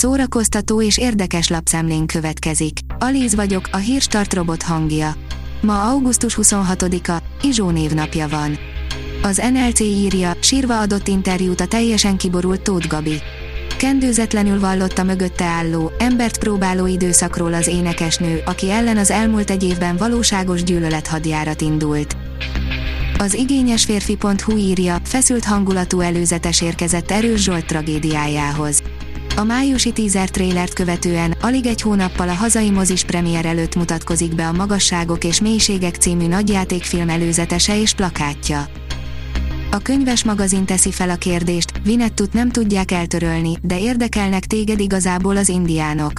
szórakoztató és érdekes lapszemlén következik. Alíz vagyok, a hírstart robot hangja. Ma augusztus 26-a, Izsó névnapja van. Az NLC írja, sírva adott interjút a teljesen kiborult Tóth Gabi. Kendőzetlenül vallotta mögötte álló, embert próbáló időszakról az énekesnő, aki ellen az elmúlt egy évben valóságos gyűlölet indult. Az igényes férfi.hu írja, feszült hangulatú előzetes érkezett Erős Zsolt tragédiájához. A májusi teaser trailert követően alig egy hónappal a hazai mozis premier előtt mutatkozik be a Magasságok és Mélységek című nagyjátékfilm előzetese és plakátja. A könyves magazin teszi fel a kérdést, Vinettut nem tudják eltörölni, de érdekelnek téged igazából az indiánok.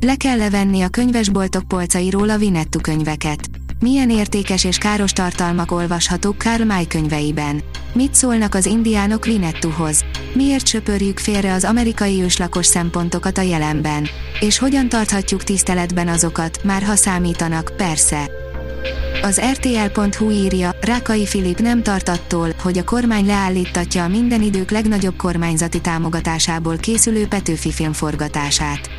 Le kell levenni a könyvesboltok polcairól a Vinettu könyveket. Milyen értékes és káros tartalmak olvashatók Karl May könyveiben? Mit szólnak az indiánok Vinettuhoz? Miért söpörjük félre az amerikai őslakos szempontokat a jelenben? És hogyan tarthatjuk tiszteletben azokat, már ha számítanak, persze. Az RTL.hu írja, Rákai Filip nem tart attól, hogy a kormány leállítatja a minden idők legnagyobb kormányzati támogatásából készülő Petőfi film forgatását.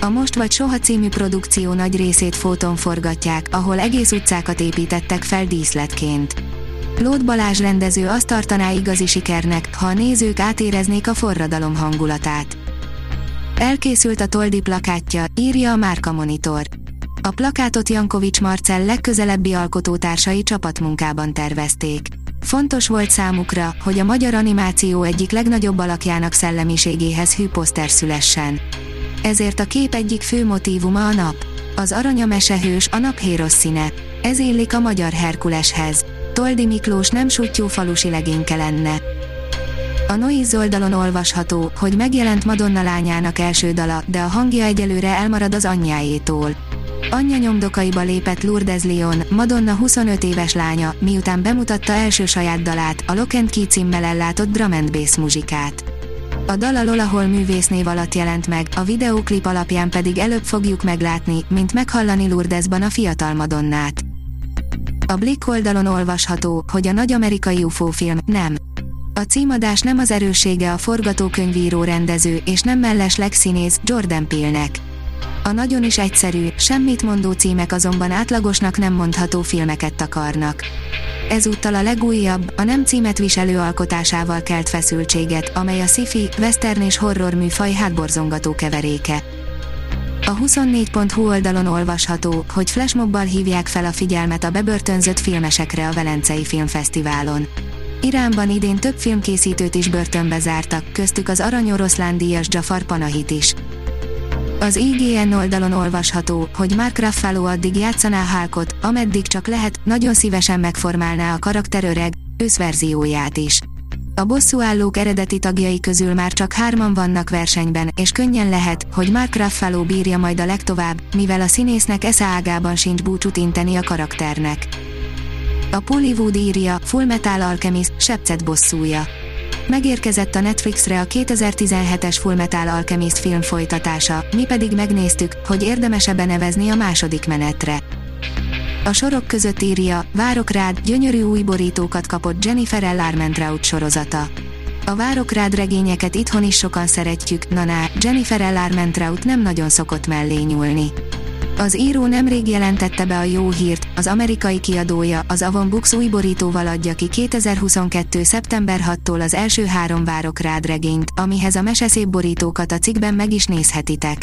A Most vagy Soha című produkció nagy részét fóton forgatják, ahol egész utcákat építettek fel díszletként. Lót Balázs rendező azt tartaná igazi sikernek, ha a nézők átéreznék a forradalom hangulatát. Elkészült a Toldi plakátja, írja a Márka Monitor. A plakátot Jankovics Marcel legközelebbi alkotótársai csapatmunkában tervezték. Fontos volt számukra, hogy a magyar animáció egyik legnagyobb alakjának szellemiségéhez hű poszter szülessen. Ezért a kép egyik fő motívuma a nap. Az aranya mesehős a nap színe. Ez illik a magyar Herkuleshez. Toldi Miklós nem sutyó falusi legényke lenne. A Noiz oldalon olvasható, hogy megjelent Madonna lányának első dala, de a hangja egyelőre elmarad az anyjáétól. Anyja nyomdokaiba lépett Lourdes Leon, Madonna 25 éves lánya, miután bemutatta első saját dalát, a Lock and Key címmel ellátott drum and bass muzsikát. A dal a Lola Hall művésznév alatt jelent meg, a videóklip alapján pedig előbb fogjuk meglátni, mint meghallani Lourdesban a fiatal Madonnát. A Blick oldalon olvasható, hogy a nagy amerikai UFO film nem. A címadás nem az erőssége a forgatókönyvíró rendező és nem mellesleg színész Jordan Peele-nek. A nagyon is egyszerű, semmit mondó címek azonban átlagosnak nem mondható filmeket takarnak. Ezúttal a legújabb, a nem címet viselő alkotásával kelt feszültséget, amely a sci-fi, western és horror műfaj hátborzongató keveréke. A 24.hu oldalon olvasható, hogy flashmobbal hívják fel a figyelmet a bebörtönzött filmesekre a Velencei Filmfesztiválon. Iránban idén több filmkészítőt is börtönbe zártak, köztük az Arany Oroszlán díjas Jafar Panahit is. Az IGN oldalon olvasható, hogy Mark Ruffalo addig játszaná Hulkot, ameddig csak lehet, nagyon szívesen megformálná a karakter öreg, őszverzióját is. A bosszúállók eredeti tagjai közül már csak hárman vannak versenyben, és könnyen lehet, hogy Mark Ruffalo bírja majd a legtovább, mivel a színésznek esze ágában sincs búcsút inteni a karakternek. A Pollywood írja, Full Metal Alchemist, Sepcet bosszúja. Megérkezett a Netflixre a 2017-es Fullmetal Alchemist film folytatása, mi pedig megnéztük, hogy érdemese benevezni a második menetre. A sorok között írja, várok rád, gyönyörű új borítókat kapott Jennifer L. Armentrout sorozata. A Várok rád regényeket itthon is sokan szeretjük, na Jennifer L. Armentrout nem nagyon szokott mellé nyúlni. Az író nemrég jelentette be a jó hírt, az amerikai kiadója, az Avon Books új borítóval adja ki 2022. szeptember 6-tól az első három Várok rád regényt, amihez a meseszép borítókat a cikkben meg is nézhetitek.